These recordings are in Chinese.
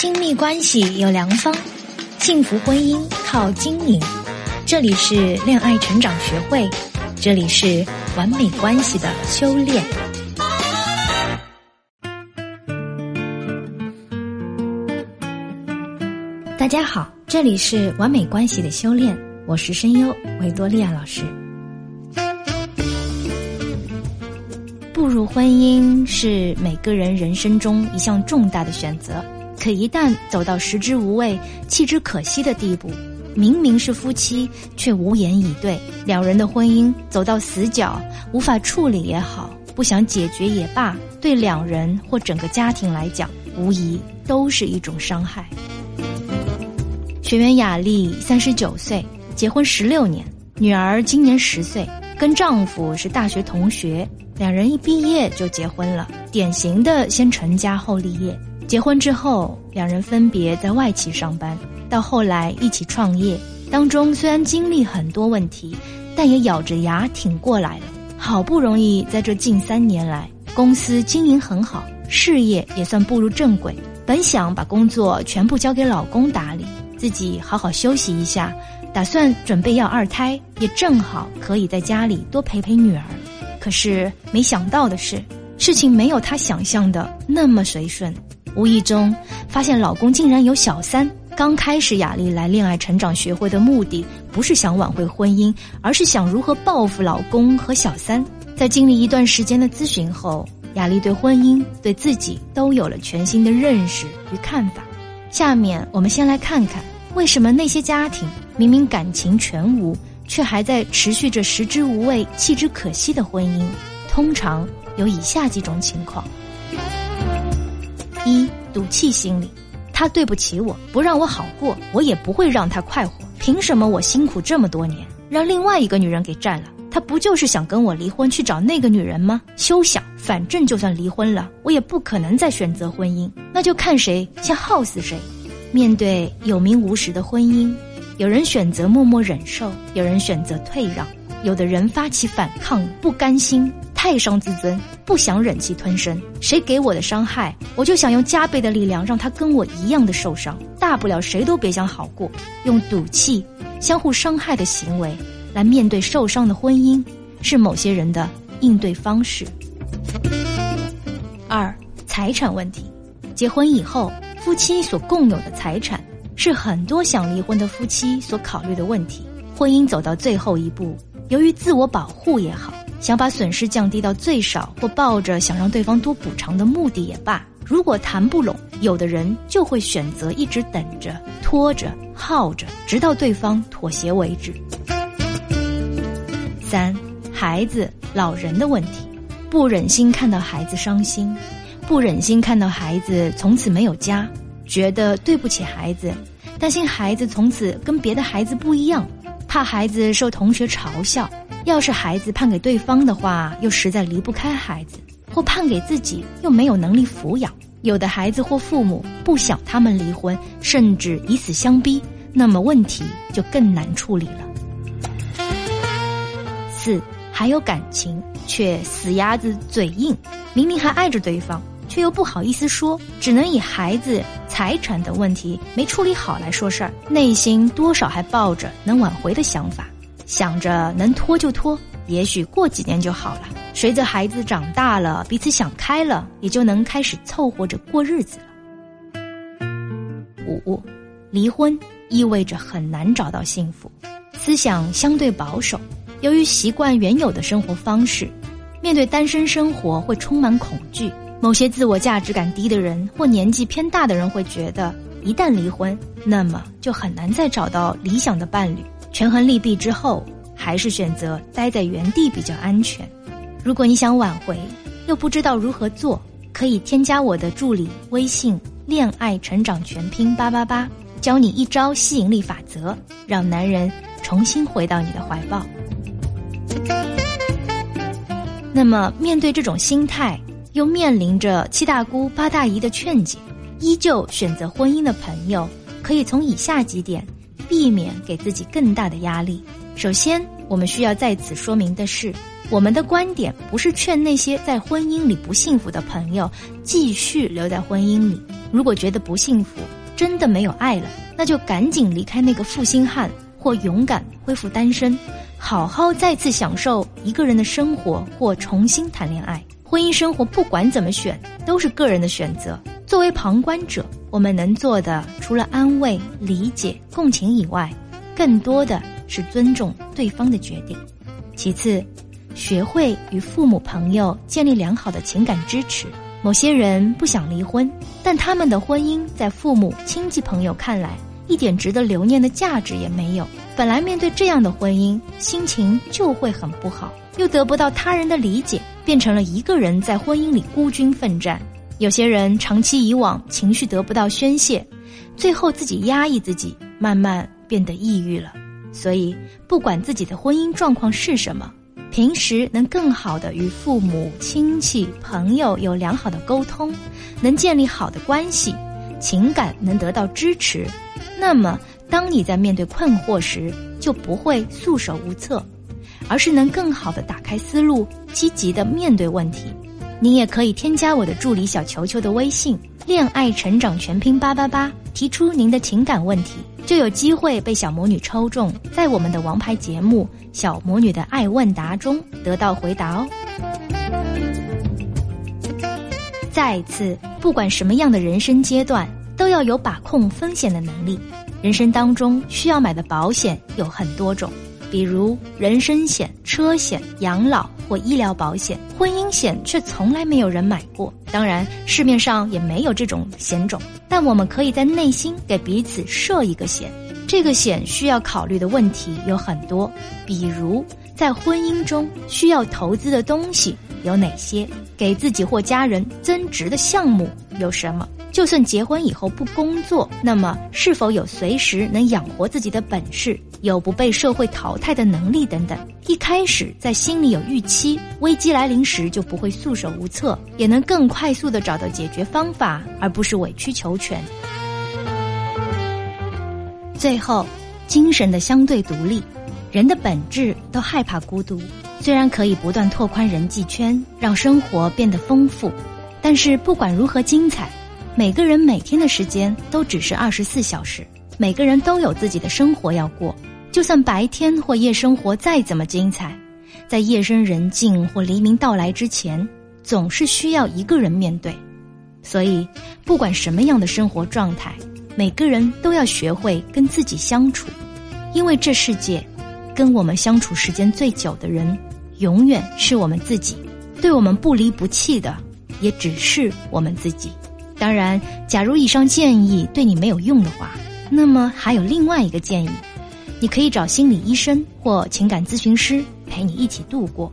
亲密关系有良方，幸福婚姻靠经营。这里是恋爱成长学会，这里是完美关系的修炼。大家好，这里是完美关系的修炼，我是声优维多利亚老师。步入婚姻是每个人人生中一项重大的选择。可一旦走到食之无味、弃之可惜的地步，明明是夫妻，却无言以对，两人的婚姻走到死角，无法处理也好，不想解决也罢，对两人或整个家庭来讲，无疑都是一种伤害。学员雅丽三十九岁，结婚十六年，女儿今年十岁，跟丈夫是大学同学，两人一毕业就结婚了，典型的先成家后立业。结婚之后，两人分别在外企上班，到后来一起创业。当中虽然经历很多问题，但也咬着牙挺过来了。好不容易在这近三年来，公司经营很好，事业也算步入正轨。本想把工作全部交给老公打理，自己好好休息一下，打算准备要二胎，也正好可以在家里多陪陪女儿。可是没想到的是，事情没有她想象的那么随顺。无意中发现老公竟然有小三。刚开始，雅丽来恋爱成长学会的目的不是想挽回婚姻，而是想如何报复老公和小三。在经历一段时间的咨询后，雅丽对婚姻、对自己都有了全新的认识与看法。下面我们先来看看，为什么那些家庭明明感情全无，却还在持续着食之无味、弃之可惜的婚姻？通常有以下几种情况。一赌气心理，他对不起我，不让我好过，我也不会让他快活。凭什么我辛苦这么多年，让另外一个女人给占了？他不就是想跟我离婚，去找那个女人吗？休想！反正就算离婚了，我也不可能再选择婚姻，那就看谁先耗死谁。面对有名无实的婚姻，有人选择默默忍受，有人选择退让，有的人发起反抗，不甘心。太伤自尊，不想忍气吞声。谁给我的伤害，我就想用加倍的力量让他跟我一样的受伤。大不了谁都别想好过。用赌气、相互伤害的行为来面对受伤的婚姻，是某些人的应对方式。二、财产问题。结婚以后，夫妻所共有的财产，是很多想离婚的夫妻所考虑的问题。婚姻走到最后一步，由于自我保护也好。想把损失降低到最少，或抱着想让对方多补偿的目的也罢，如果谈不拢，有的人就会选择一直等着、拖着、耗着，直到对方妥协为止。三、孩子、老人的问题，不忍心看到孩子伤心，不忍心看到孩子从此没有家，觉得对不起孩子，担心孩子从此跟别的孩子不一样，怕孩子受同学嘲笑。要是孩子判给对方的话，又实在离不开孩子；或判给自己，又没有能力抚养。有的孩子或父母不想他们离婚，甚至以死相逼，那么问题就更难处理了。四，还有感情，却死鸭子嘴硬，明明还爱着对方，却又不好意思说，只能以孩子、财产等问题没处理好来说事儿，内心多少还抱着能挽回的想法。想着能拖就拖，也许过几年就好了。随着孩子长大了，彼此想开了，也就能开始凑合着过日子了。五，离婚意味着很难找到幸福，思想相对保守，由于习惯原有的生活方式，面对单身生活会充满恐惧。某些自我价值感低的人或年纪偏大的人会觉得，一旦离婚，那么就很难再找到理想的伴侣。权衡利弊之后，还是选择待在原地比较安全。如果你想挽回，又不知道如何做，可以添加我的助理微信“恋爱成长全拼八八八”，教你一招吸引力法则，让男人重新回到你的怀抱。那么，面对这种心态，又面临着七大姑八大姨的劝解，依旧选择婚姻的朋友，可以从以下几点。避免给自己更大的压力。首先，我们需要在此说明的是，我们的观点不是劝那些在婚姻里不幸福的朋友继续留在婚姻里。如果觉得不幸福，真的没有爱了，那就赶紧离开那个负心汉，或勇敢恢复单身，好好再次享受一个人的生活，或重新谈恋爱。婚姻生活不管怎么选，都是个人的选择。作为旁观者，我们能做的除了安慰、理解、共情以外，更多的是尊重对方的决定。其次，学会与父母、朋友建立良好的情感支持。某些人不想离婚，但他们的婚姻在父母亲戚朋友看来一点值得留念的价值也没有。本来面对这样的婚姻，心情就会很不好，又得不到他人的理解，变成了一个人在婚姻里孤军奋战。有些人长期以往情绪得不到宣泄，最后自己压抑自己，慢慢变得抑郁了。所以，不管自己的婚姻状况是什么。平时能更好的与父母亲戚朋友有良好的沟通，能建立好的关系，情感能得到支持，那么当你在面对困惑时，就不会束手无策，而是能更好的打开思路，积极的面对问题。您也可以添加我的助理小球球的微信“恋爱成长全拼八八八”，提出您的情感问题，就有机会被小魔女抽中，在我们的王牌节目《小魔女的爱问答》中得到回答哦。再次，不管什么样的人生阶段，都要有把控风险的能力。人生当中需要买的保险有很多种。比如人身险、车险、养老或医疗保险，婚姻险却从来没有人买过。当然，市面上也没有这种险种。但我们可以在内心给彼此设一个险。这个险需要考虑的问题有很多，比如在婚姻中需要投资的东西有哪些，给自己或家人增值的项目有什么。就算结婚以后不工作，那么是否有随时能养活自己的本事，有不被社会淘汰的能力等等？一开始在心里有预期，危机来临时就不会束手无策，也能更快速的找到解决方法，而不是委曲求全。最后，精神的相对独立，人的本质都害怕孤独。虽然可以不断拓宽人际圈，让生活变得丰富，但是不管如何精彩。每个人每天的时间都只是二十四小时，每个人都有自己的生活要过。就算白天或夜生活再怎么精彩，在夜深人静或黎明到来之前，总是需要一个人面对。所以，不管什么样的生活状态，每个人都要学会跟自己相处，因为这世界，跟我们相处时间最久的人，永远是我们自己。对我们不离不弃的，也只是我们自己。当然，假如以上建议对你没有用的话，那么还有另外一个建议，你可以找心理医生或情感咨询师陪你一起度过。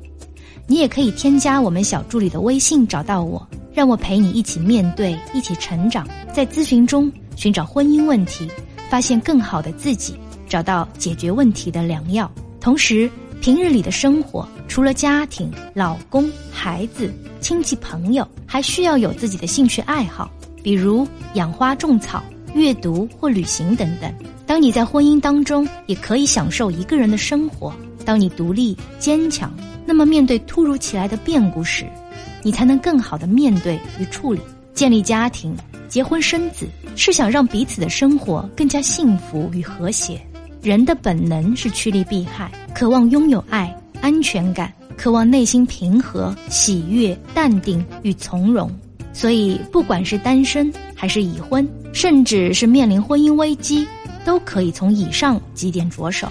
你也可以添加我们小助理的微信找到我，让我陪你一起面对，一起成长，在咨询中寻找婚姻问题，发现更好的自己，找到解决问题的良药。同时，平日里的生活，除了家庭、老公、孩子、亲戚朋友，还需要有自己的兴趣爱好，比如养花、种草、阅读或旅行等等。当你在婚姻当中，也可以享受一个人的生活。当你独立坚强，那么面对突如其来的变故时，你才能更好的面对与处理。建立家庭、结婚生子，是想让彼此的生活更加幸福与和谐。人的本能是趋利避害，渴望拥有爱、安全感，渴望内心平和、喜悦、淡定与从容。所以，不管是单身还是已婚，甚至是面临婚姻危机，都可以从以上几点着手。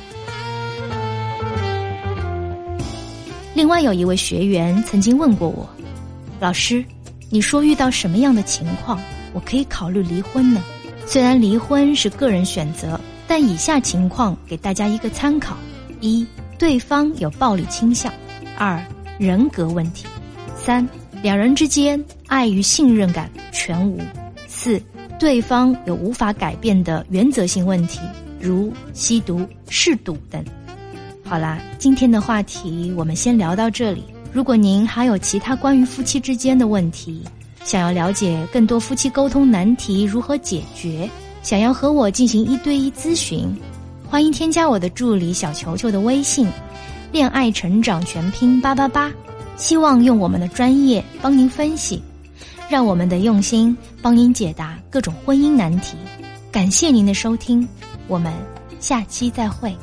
另外，有一位学员曾经问过我：“老师，你说遇到什么样的情况，我可以考虑离婚呢？虽然离婚是个人选择。”但以下情况给大家一个参考：一、对方有暴力倾向；二、人格问题；三、两人之间爱与信任感全无；四、对方有无法改变的原则性问题，如吸毒、嗜赌等。好啦，今天的话题我们先聊到这里。如果您还有其他关于夫妻之间的问题，想要了解更多夫妻沟通难题如何解决。想要和我进行一对一咨询，欢迎添加我的助理小球球的微信，恋爱成长全拼八八八，希望用我们的专业帮您分析，让我们的用心帮您解答各种婚姻难题。感谢您的收听，我们下期再会。